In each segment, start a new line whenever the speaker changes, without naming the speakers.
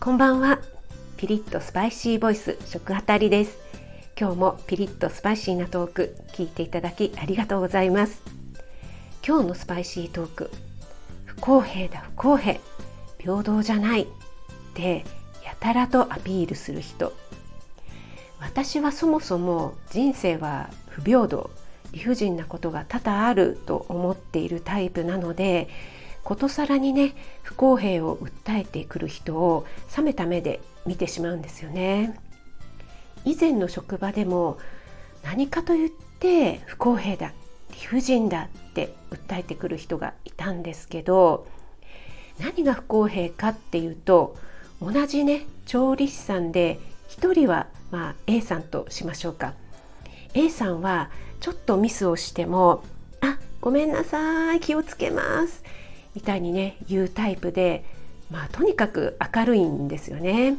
こんばんは。ピリッとスパイシーボイス食あたりです。今日もピリッとスパイシーなトーク聞いていただきありがとうございます。今日のスパイシートーク不公平だ不公平。平等じゃない。でやたらとアピールする人。私はそもそも人生は不平等。理不尽なことが多々あると思っているタイプなのでことさらにね不公平を訴えてくる人を冷めた目で見てしまうんですよね。以前の職場でも何かと言って不公平だ理不尽だって訴えてくる人がいたんですけど何が不公平かっていうと同じね調理師さんで1人はまあ A さんとしましょうか。A さんはちょっとミスをしても「あごめんなさい気をつけます」みたいにね言うタイプでまあとにかく明るいんですよね。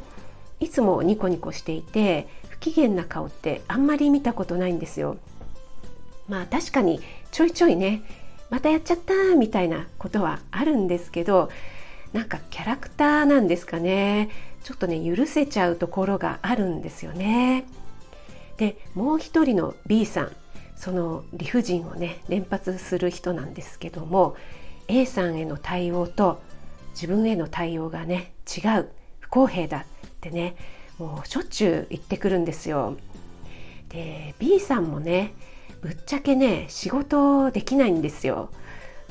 いつもニコニコしていて不機嫌な顔ってあんまり見たことないんですよ。まあ確かにちょいちょいねまたやっちゃったみたいなことはあるんですけどなんかキャラクターなんですかね。ちょっとね許せちゃうところがあるんですよね。でもう一人の B さんその理不尽をね連発する人なんですけども A さんへの対応と自分への対応がね違う不公平だってねもうしょっちゅう言ってくるんですよ。で B さんもねぶっちゃけね仕事できないんですよ。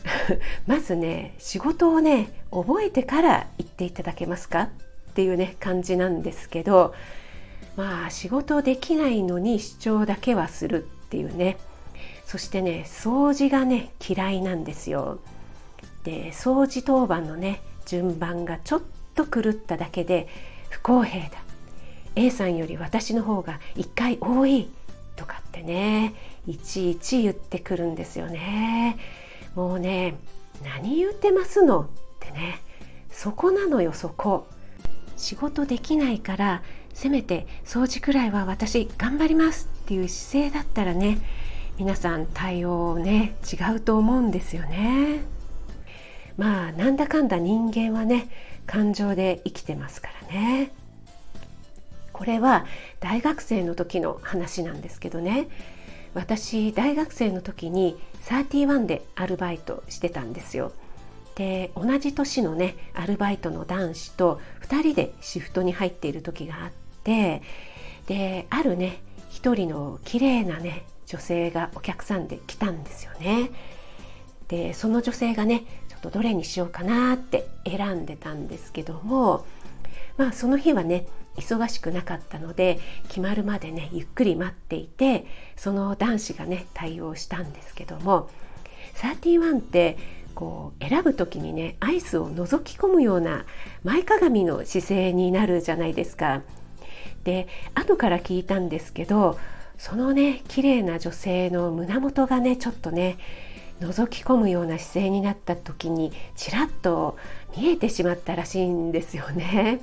まずね仕事をね覚えてから言っていただけますか？っていうね感じなんですけどまあ仕事できないのに主張だけはするっていうねそしてね掃除がね嫌いなんですよ。で掃除当番のね順番がちょっと狂っただけで不公平だ。A さんより私の方が1回多い。とかってねいちいち言ってくるんですよね。もうね何言ってますの？ってね。そこなのよそこ。仕事できないからせめて掃除くらいは私頑張ります。っていう姿勢だったらね皆さん対応ね違うと思うんですよね。まあなんだかんだ人間はね感情で生きてますからね。これは大学生の時の話なんですけどね。私大学生の時に31でアルバイトしてたんですよ。で同じ年のねアルバイトの男子と2人でシフトに入っている時があってであるね一人の綺麗なね女性がお客さんで来たんですよね。でその女性がねっとどれにしようかなって選んでたんですけどもまあその日はね忙しくなかったので決まるまでねゆっくり待っていてその男子がね対応したんですけども31ってこう選ぶ時にねアイスを覗き込むような前かがみの姿勢になるじゃないですか。で後から聞いたんですけどそのね綺麗な女性の胸元がねちょっとね覗き込むような姿勢になった時にちらっと見えてしまったらしいんですよね。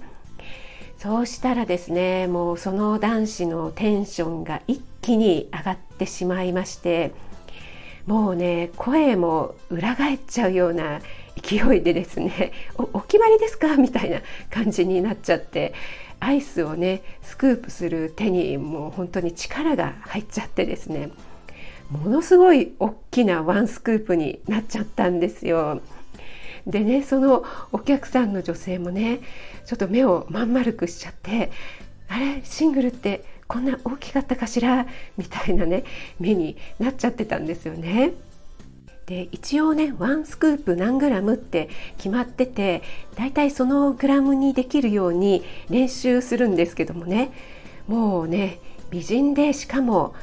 そうしたらですねもうその男子のテンションが一気に上がってしまいましてもうね声も裏返っちゃうような勢いでですね お決まりですか？みたいな感じになっちゃってアイスをねスクープする手にもう本当に力が入っちゃってですねものすごい大きなワンスクープになっちゃったんですよ。でねそのお客さんの女性もねちょっと目をまん丸くしちゃって「あれシングルってこんな大きかったかしら?」みたいなね目になっちゃってたんですよね。で一応ねワンスクープ何グラムって決まっててだいたいそのグラムにできるように練習するんですけどもねもうね美人でしかも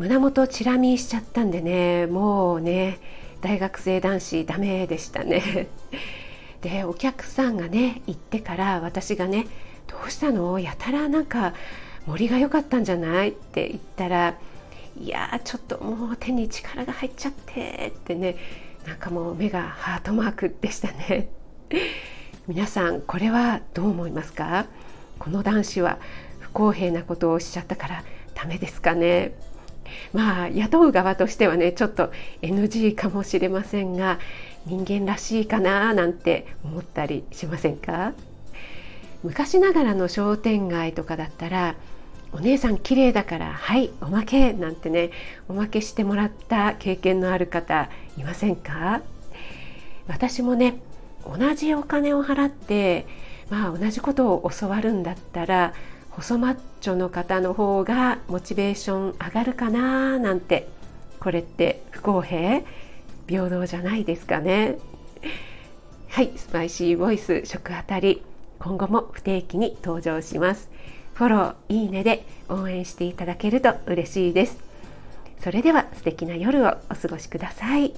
胸元チラ見しちゃったんでね。もうね大学生男子ダメでしたね。でお客さんがね行ってから私がね「どうしたの？やたらなんか森が良かったんじゃない?」って言ったら「いやちょっともう手に力が入っちゃって」ってねなんかもう目がハートマークでしたね。皆さんこれはどう思いますか？この男子は不公平なことをしちゃったからダメですかね？まあ雇う側としてはねちょっと NG かもしれませんが人間らしいかななんて思ったりしませんか？昔ながらの商店街とかだったらお姉さん綺麗だからはいおまけなんてねおまけしてもらった経験のある方いませんか？私もね同じお金を払ってまあ同じことを教わるんだったら細マッチョの方の方がモチベーション上がるかななんてこれって不公平？平等じゃないですかね。はいスパイシーボイス食あたり今後も不定期に登場します。フォローいいねで応援していただけると嬉しいです。それでは素敵な夜をお過ごしください。